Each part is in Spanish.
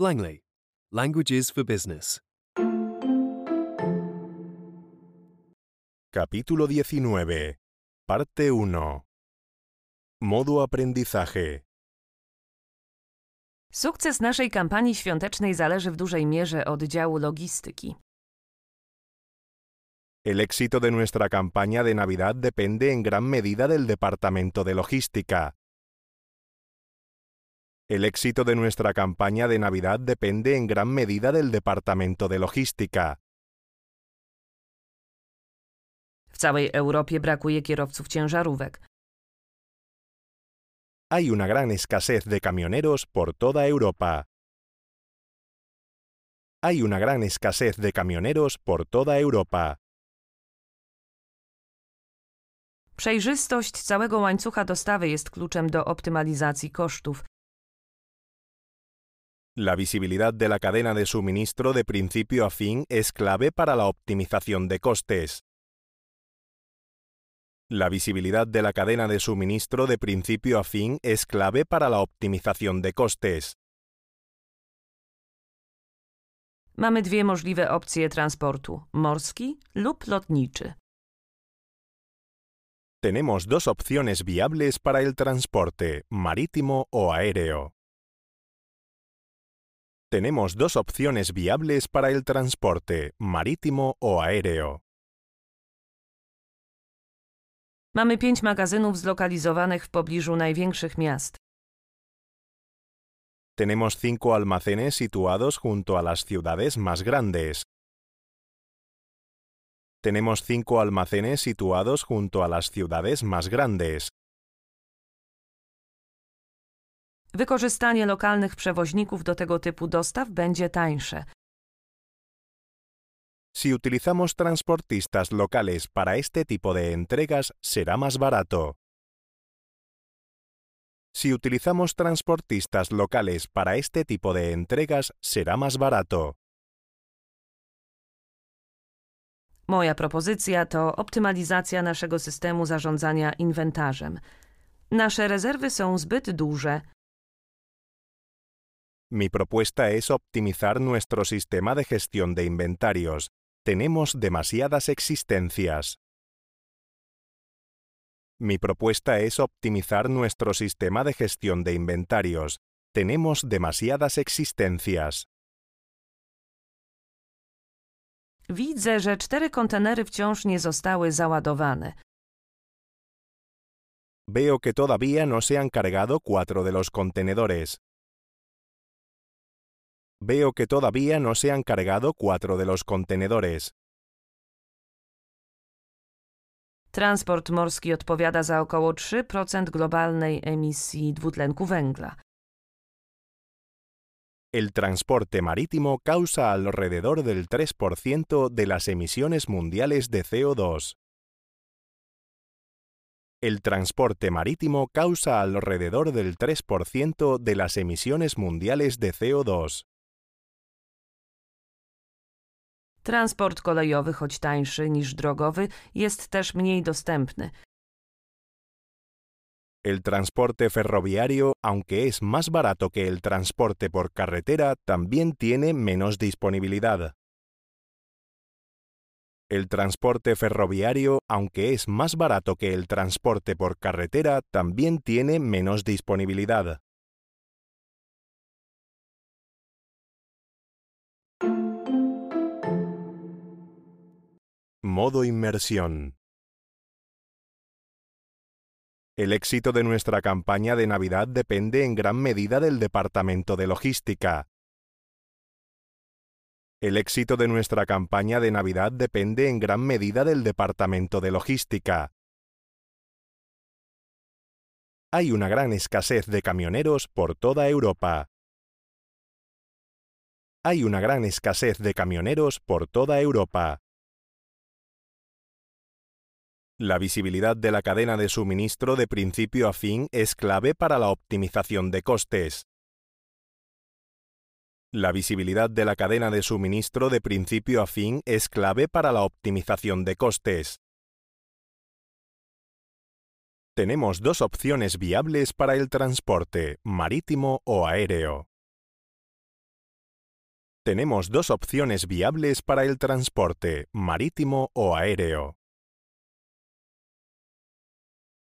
Langley. Languages for Business. Capítulo 19. Parte 1. Modo aprendizaje. Sukces naszej kampanii świątecznej zależy w dużej mierze od działu logistyki. El éxito de nuestra campaña de Navidad depende en gran medida del Departamento de Logística. El éxito de nuestra campaña de Navidad depende en gran medida del Departamento de Logística. W całej Europie brakuje kierowców ciężarówek. Hay una gran escasez de camioneros por toda Europa. Hay una gran escasez de camioneros por toda Europa. Przejrzystość całego łańcucha dostawy jest kluczem do optymalizacji kosztów. La visibilidad de la cadena de suministro de principio a fin es clave para la optimización de costes. La visibilidad de la cadena de suministro de principio a fin es clave para la optimización de costes. Mamy dwie możliwe opcje transportu: morski lub lotniczy. Tenemos dos opciones viables para el transporte, marítimo o aéreo. Tenemos dos opciones viables para el transporte, marítimo o aéreo. Mamy pięć magazynów zlokalizowanych w pobliżu największych miast. Tenemos cinco almacenes situados junto a las ciudades más grandes. Tenemos cinco almacenes situados junto a las ciudades más grandes. Wykorzystanie lokalnych przewoźników do tego typu dostaw będzie tańsze. Si utilizamos transportistas locales para este tipo de entregas, será más barato. Si utilizamos transportistas locales para este tipo de entregas, será más barato. Moja propozycja to optymalizacja naszego systemu zarządzania inwentarzem. Nasze rezerwy są zbyt duże. Mi propuesta es optimizar nuestro sistema de gestión de inventarios. Tenemos demasiadas existencias. Mi propuesta es optimizar nuestro sistema de gestión de inventarios. Tenemos demasiadas existencias. Widzę, że cztery kontenery wciąż nie zostały załadowane. Veo que todavía no se han cargado cuatro de los contenedores. Veo que todavía no se han cargado cuatro de los contenedores. Transport morski odpowiada za około 3% globalnej emisji dwutlenku węgla. El transporte marítimo causa alrededor del 3% de las emisiones mundiales de CO2. El transporte marítimo causa alrededor del 3% de las emisiones mundiales de CO2. Transport kolejowy, choć tańszy niż drogowy, jest też mniej dostępny. El transporte ferroviario, aunque es más barato que el transporte por carretera, también tiene menos disponibilidad. El transporte ferroviario, aunque es más barato que el transporte por carretera, también tiene menos disponibilidad. Modo inmersión. El éxito de nuestra campaña de Navidad depende en gran medida del Departamento de Logística. El éxito de nuestra campaña de Navidad depende en gran medida del Departamento de Logística. Hay una gran escasez de camioneros por toda Europa. Hay una gran escasez de camioneros por toda Europa. La visibilidad de la cadena de suministro de principio a fin es clave para la optimización de costes. La visibilidad de la cadena de suministro de principio a fin es clave para la optimización de costes. Tenemos dos opciones viables para el transporte, marítimo o aéreo. Tenemos dos opciones viables para el transporte, marítimo o aéreo.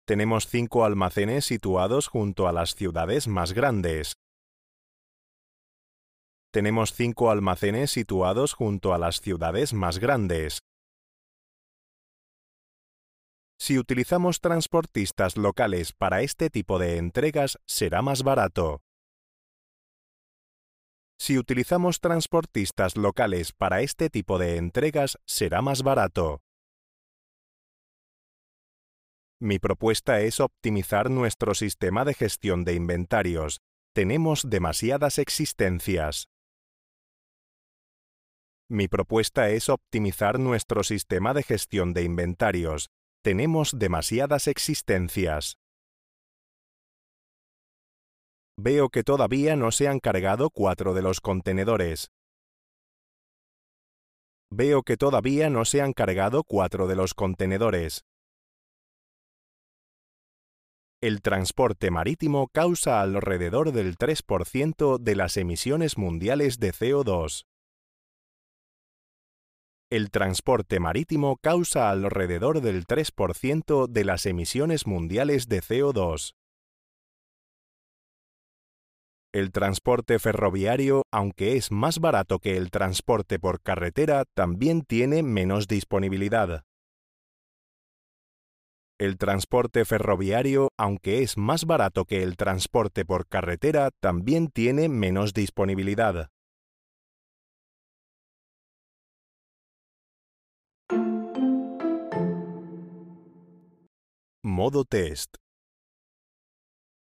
Tenemos cinco almacenes situados junto a las ciudades más grandes. Tenemos cinco almacenes situados junto a las ciudades más grandes. Si utilizamos transportistas locales para este tipo de entregas, será más barato. Si utilizamos transportistas locales para este tipo de entregas, será más barato. Mi propuesta es optimizar nuestro sistema de gestión de inventarios. Tenemos demasiadas existencias. Mi propuesta es optimizar nuestro sistema de gestión de inventarios. Tenemos demasiadas existencias. Veo que todavía no se han cargado cuatro de los contenedores. Veo que todavía no se han cargado cuatro de los contenedores. El transporte marítimo causa alrededor del 3% de las emisiones mundiales de CO2. El transporte marítimo causa alrededor del 3% de las emisiones mundiales de CO2. El transporte ferroviario, aunque es más barato que el transporte por carretera, también tiene menos disponibilidad. El transporte ferroviario, aunque es más barato que el transporte por carretera, también tiene menos disponibilidad. Modo test.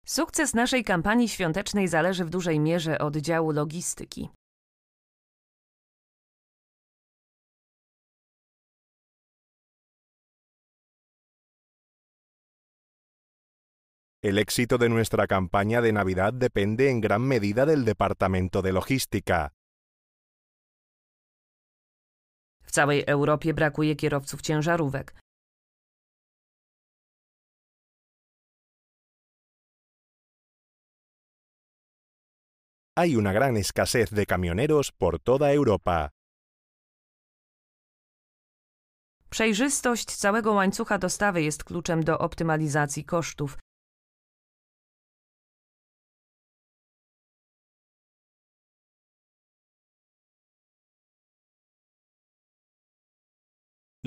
Sukces naszej kampanii świątecznej zależy w dużej mierze od działu logistyki. El éxito de nuestra campaña de Navidad depende en gran medida del Departamento de Logística. W całej Europie brakuje kierowców ciężarówek. Hay una gran escasez de camioneros por toda Europa. Przejrzystość całego łańcucha dostawy jest kluczem do optymalizacji kosztów.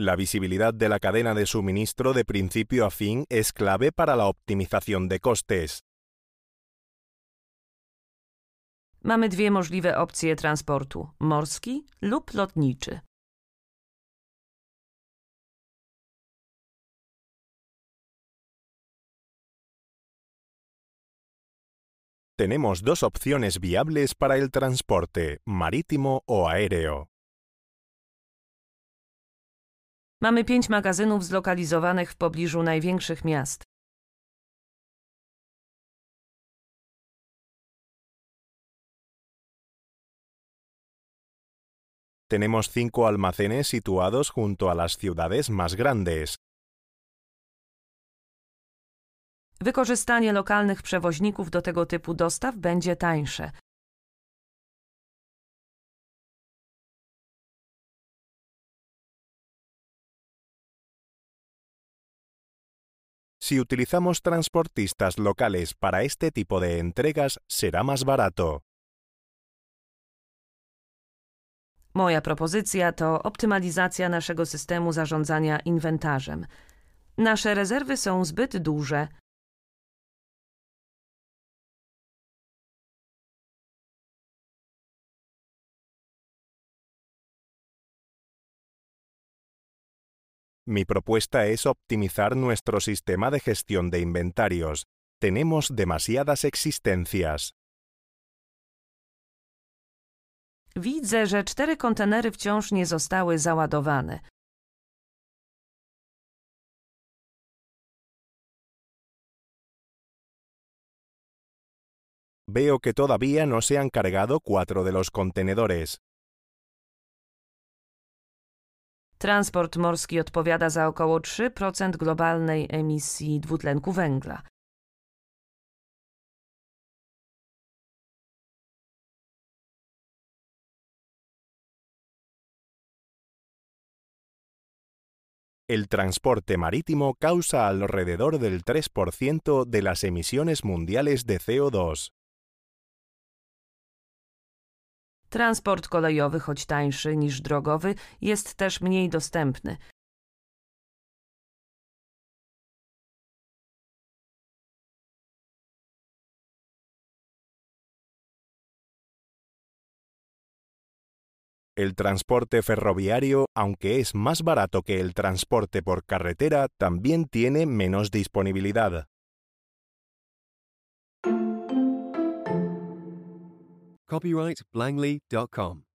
La visibilidad de la cadena de suministro de principio a fin es clave para la optimización de costes. Mamy dwie możliwe opcje transportu: morski lub lotniczy. Tenemos dos opciones viables para el transporte, marítimo o aéreo. Mamy pięć magazynów zlokalizowanych w pobliżu największych miast. Tenemos cinco almacenes situados junto a las ciudades más grandes. Wykorzystanie lokalnych przewoźników do tego typu dostaw będzie tańsze. Si utilizamos transportistas locales para este tipo de entregas, será más barato. Moja propozycja to optymalizacja naszego systemu zarządzania inwentarzem. Nasze rezerwy są zbyt duże. Mi propuesta es optimizar nuestro sistema de gestión de inventarios. Tenemos demasiadas existencias. Widzę, że cztery kontenery wciąż nie zostały załadowane. Veo que todavía no se han cargado cuatro de los contenedores. Transport morski odpowiada za około 3% globalnej emisji dwutlenku węgla. El transporte marítimo causa alrededor del 3% de las emisiones mundiales de CO2. Transport kolejowy, choć tańszy niż drogowy, jest też mniej dostępny. El transporte ferroviario, aunque es más barato que el transporte por carretera, también tiene menos disponibilidad. Copyright Langley.com.